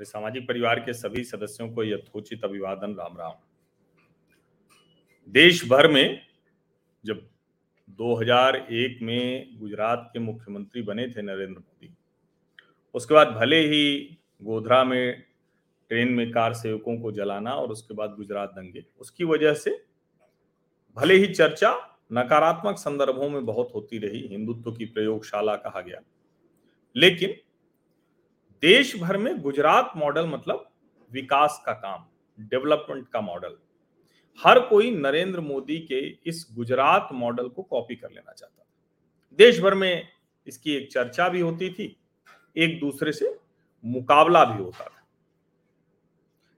मेरे सामाजिक परिवार के सभी सदस्यों को यथोचित अभिवादन, राम राम। देश भर में जब 2001 में गुजरात के मुख्यमंत्री बने थे नरेंद्र मोदी, उसके बाद भले ही गोधरा में ट्रेन में कार सेवकों को जलाना और उसके बाद गुजरात दंगे, उसकी वजह से भले ही चर्चा नकारात्मक संदर्भों में बहुत होती रही, हिंदुत्व की प्रयोगशाला कहा गया, लेकिन देश भर में गुजरात मॉडल मतलब विकास का काम, डेवलपमेंट का मॉडल। हर कोई नरेंद्र मोदी के इस गुजरात मॉडल को कॉपी कर लेना चाहता था। देश भर में इसकी एक चर्चा भी होती थी, एक दूसरे से मुकाबला भी होता था।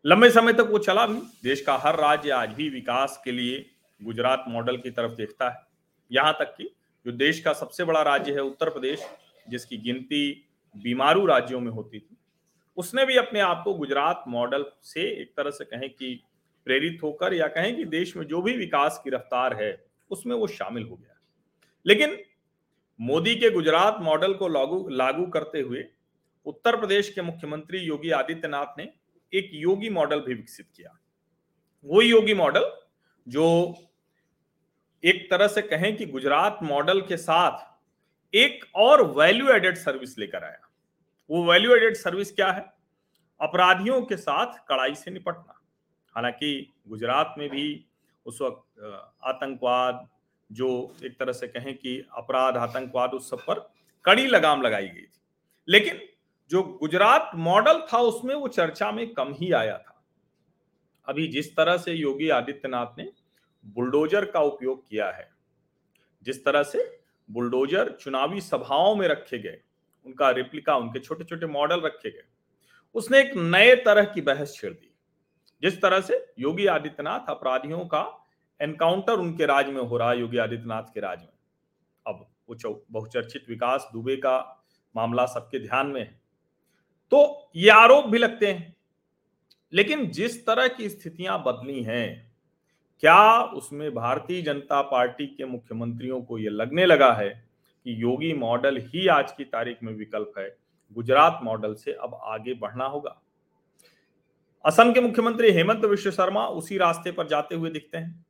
लंबे समय तक वो चला भी। देश का हर राज्य आज भी विकास के लिए गुजरात मॉडल की तरफ़ देखता है। यहाँ तक कि जो देश का सबसे बड़ा राज्य है उत्तर प्रदेश, जिसकी गिनती बीमारू राज्यों में होती थी। उसने भी अपने आप को गुजरात मॉडल से एक तरह से कहें कि प्रेरित होकर या कहें कि देश में जो भी विकास की रफ्तार है, उसमें वो शामिल हो गया। लेकिन मोदी के गुजरात मॉडल को लागू लागू करते हुए उत्तर प्रदेश के मुख्यमंत्री योगी आदित्यनाथ ने एक योगी मॉडल भी विकसित किया। वो योगी मॉडल जो एक तरह से कहें कि गुजरात मॉडल के साथ एक और वैल्यू एडेड सर्विस लेकर आया। वो वैल्यू एडेड सर्विस क्या है? अपराधियों के साथ कड़ाई से निपटना। हालाँकि गुजरात में भी उस वक्त आतंकवाद, जो एक तरह से कहें कि अपराध, आतंकवाद, उस सब पर कड़ी लगाम लगाई गई थी। लेकिन जो गुजरात मॉडल था, उसमें वो चर्चा में कम ही आया था। अभी जिस तरह से योगी आदित्यनाथ ने बुलडोजर का उपयोग किया है, जिस तरह से बुलडोजर चुनावी सभाओं में रखे गए। उनका रिप्लिका, उनके छोटे छोटे मॉडल रखे गए। उसने एक नए तरह की बहस छेड़ दी, जिस तरह से योगी आदित्यनाथ अपराधियों का एनकाउंटर उनके राज में हो रहा है, योगी आदित्यनाथ के राज में। अब वो बहुचर्चित विकास दुबे का मामला सबके ध्यान में है। तो ये आरोप भी लगते हैं। लेकिन जिस तरह की स्थितियाँ बदली हैं क्या उसमें भारतीय जनता पार्टी के मुख्यमंत्रियों को यह लगने लगा है कि योगी मॉडल ही आज की तारीख में विकल्प है? गुजरात मॉडल से अब आगे बढ़ना होगा। असम के मुख्यमंत्री हेमंत विश्व शर्मा उसी रास्ते पर जाते हुए दिखते हैं।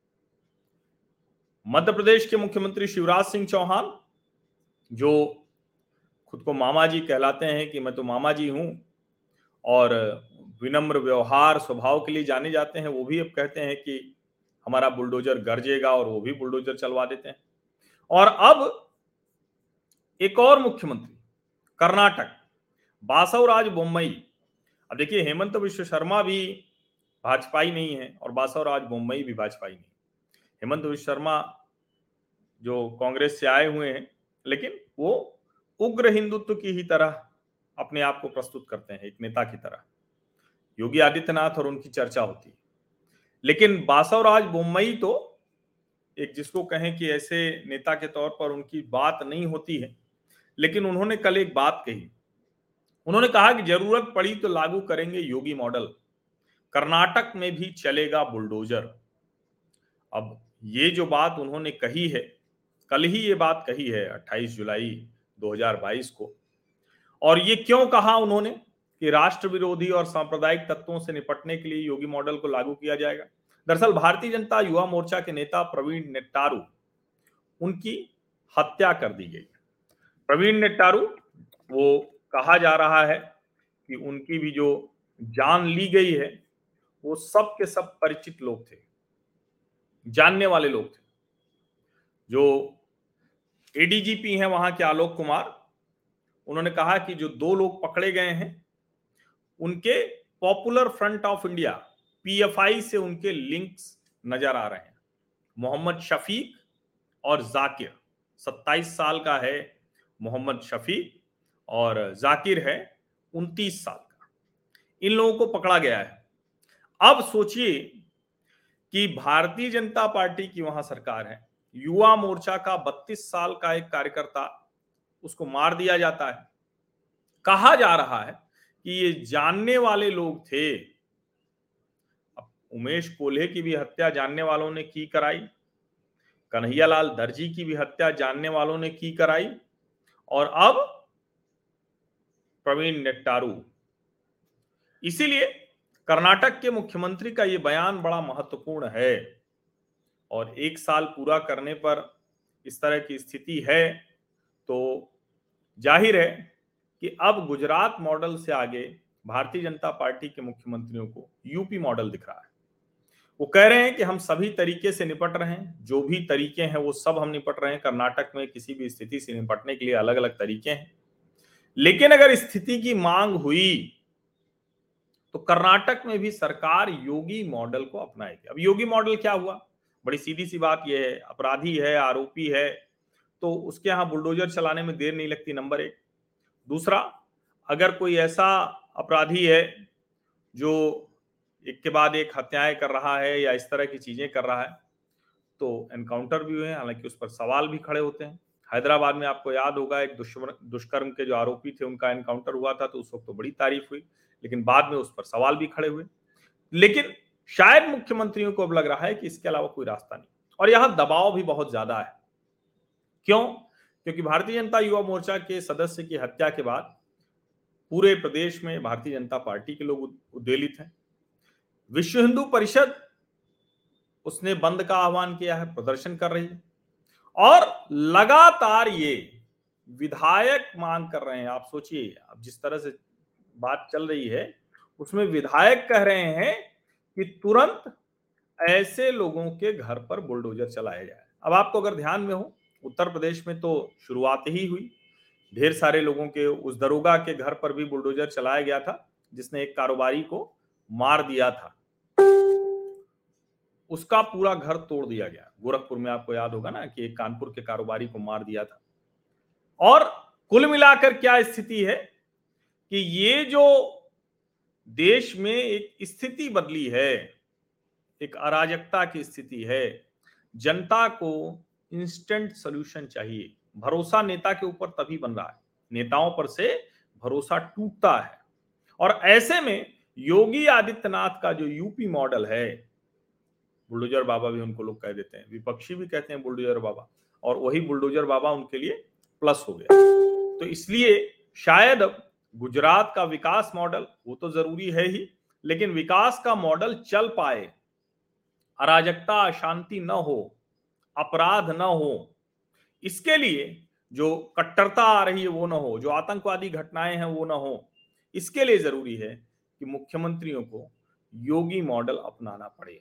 मध्य प्रदेश के मुख्यमंत्री शिवराज सिंह चौहान, जो खुद को मामा जी कहलाते हैं कि मैं तो मामा जी हूँ और विनम्र व्यवहार, स्वभाव के लिए जाने जाते हैं, वो भी अब कहते हैं कि हमारा बुलडोजर गरजेगा और वो भी बुलडोजर चलवा देते हैं। और अब एक और मुख्यमंत्री, कर्नाटक, बासवराज बोम्मई। अब देखिए, हेमंत विश्व शर्मा भी भाजपाई नहीं है और बासवराज बोम्मई भी भाजपाई नहीं। हेमंत विश्व शर्मा जो कांग्रेस से आए हुए हैं, लेकिन वो उग्र हिंदुत्व की ही तरह अपने आप को प्रस्तुत करते हैं, एक नेता की तरह। योगी आदित्यनाथ और उनकी चर्चा होती है। लेकिन बासवराज बोम्मई तो एक जिसको कहें कि ऐसे नेता के तौर पर उनकी बात नहीं होती है, लेकिन उन्होंने कल एक बात कही। उन्होंने कहा कि ज़रूरत पड़ी तो लागू करेंगे योगी मॉडल, कर्नाटक में भी चलेगा बुलडोजर। अब ये जो बात उन्होंने कही है, कल ही ये बात कही है 28 जुलाई 2022 को। और ये क्यों कहा उन्होंने? कि राष्ट्र विरोधी और सांप्रदायिक तत्वों से निपटने के लिए योगी मॉडल को लागू किया जाएगा। दरअसल भारतीय जनता युवा मोर्चा के नेता प्रवीण नेट्टारू, उनकी हत्या कर दी गई। प्रवीण नेट्टारू, वो कहा जा रहा है कि उनकी भी जो जान ली गई है, वो सब के सब परिचित लोग थे, जानने वाले लोग थे। जो एडीजीपी हैं वहाँ के आलोक कुमार, उन्होंने कहा कि जो दो लोग पकड़े गए हैं उनके popular front of India PFI से उनके लिंक्स नज़र आ रहे हैं। मोहम्मद शफीक और जाकिर 27 साल का है मोहम्मद शफीक और जाकिर है 29 साल का। इन लोगों को पकड़ा गया है। अब सोचिए कि भारतीय जनता पार्टी की वहाँ सरकार है। युवा मोर्चा का 32 साल का एक कार्यकर्ता, उसको मार दिया जाता है। कहा जा रहा है कि ये जानने वाले लोग थे। अब उमेश कोल्हे की भी हत्या जानने वालों ने की कराई। कन्हैयालाल दर्जी की भी हत्या जानने वालों ने की कराई। और अब प्रवीण नेट्टारू। इसीलिए कर्नाटक के मुख्यमंत्री का यह बयान बड़ा महत्वपूर्ण है। और एक साल पूरा करने पर इस तरह की स्थिति है तो ज़ाहिर है कि अब गुजरात मॉडल से आगे भारतीय जनता पार्टी के मुख्यमंत्रियों को यूपी मॉडल दिख रहा है। वो कह रहे हैं कि हम सभी तरीके से निपट रहे हैं, जो भी तरीके हैं वो सब हम निपट रहे हैं। कर्नाटक में किसी भी स्थिति से निपटने के लिए अलग अलग तरीके हैं। लेकिन अगर स्थिति की मांग हुई तो कर्नाटक में भी सरकार योगी मॉडल को अपनाएगी। अब योगी मॉडल क्या हुआ? बड़ी सीधी सी बात यह है, अपराधी है, आरोपी है तो उसके यहाँ बुलडोजर चलाने में देर नहीं लगती, नंबर एक। दूसरा, अगर कोई ऐसा अपराधी है जो एक के बाद एक हत्याएँ कर रहा है या इस तरह की चीज़ें कर रहा है तो एनकाउंटर भी हुए हैं, हालाँकि उस पर सवाल भी खड़े होते हैं। हैदराबाद में आपको याद होगा, एक दुष्कर्म के जो आरोपी थे, उनका एनकाउंटर हुआ था तो उस वक्त तो बड़ी तारीफ़ हुई, लेकिन बाद में उस पर सवाल भी खड़े हुए। लेकिन शायद मुख्यमंत्रियों को अब लग रहा है कि इसके अलावा कोई रास्ता नहीं। और यहाँ दबाव भी बहुत ज़्यादा है। क्यों? क्योंकि भारतीय जनता युवा मोर्चा के सदस्य की हत्या के बाद पूरे प्रदेश में भारतीय जनता पार्टी के लोग उद्वेलित हैं। विश्व हिंदू परिषद उसने बंद का आह्वान किया है, प्रदर्शन कर रही है। और लगातार ये विधायक मांग कर रहे हैं, आप सोचिए, अब जिस तरह से बात चल रही है, उसमें विधायक कह रहे हैं कि तुरंत ऐसे लोगों के घर पर बुलडोजर चलाया जाए। अब आपको अगर ध्यान में हो उत्तर प्रदेश में तो शुरुआत ही हुई। ढेर सारे लोगों के उस दरोगा के घर पर भी बुलडोजर चलाया गया था, जिसने एक कारोबारी को मार दिया था। उसका पूरा घर तोड़ दिया गया। गोरखपुर में आपको याद होगा ना कि एक कानपुर के कारोबारी को मार दिया था। और कुल मिलाकर क्या स्थिति है कि ये जो देश में एक स्थिति बदली है, एक अराजकता की स्थिति है, जनता को इंस्टेंट सोल्यूशन चाहिए। भरोसा नेता के ऊपर तभी बन रहा है। नेताओं पर से भरोसा टूटता है। और ऐसे में योगी आदित्यनाथ का जो यूपी मॉडल है, बुलडोजर बाबा भी उनको लोग कह देते हैं, विपक्षी भी कहते हैं बुलडोजर बाबा, और वही बुलडोजर बाबा उनके लिए प्लस हो गया। तो इसलिए शायद अब गुजरात का विकास मॉडल, वो तो ज़रूरी है ही, लेकिन विकास का मॉडल चल पाए, अराजकता अशांति न हो अपराध न हो। इसके लिए जो कट्टरता आ रही है, वो ना हो। जो आतंकवादी घटनाएँ हैं, वो ना हो। इसके लिए ज़रूरी है कि मुख्यमंत्रियों को योगी मॉडल अपनाना पड़े।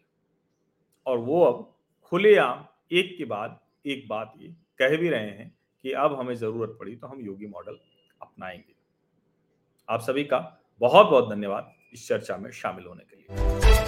और वो अब खुलेआम एक के बाद एक बात ये कह भी रहे हैं कि अब हमें ज़रूरत पड़ी तो हम योगी मॉडल अपनाएँगे। आप सभी का बहुत बहुत धन्यवाद इस चर्चा में शामिल होने के लिए।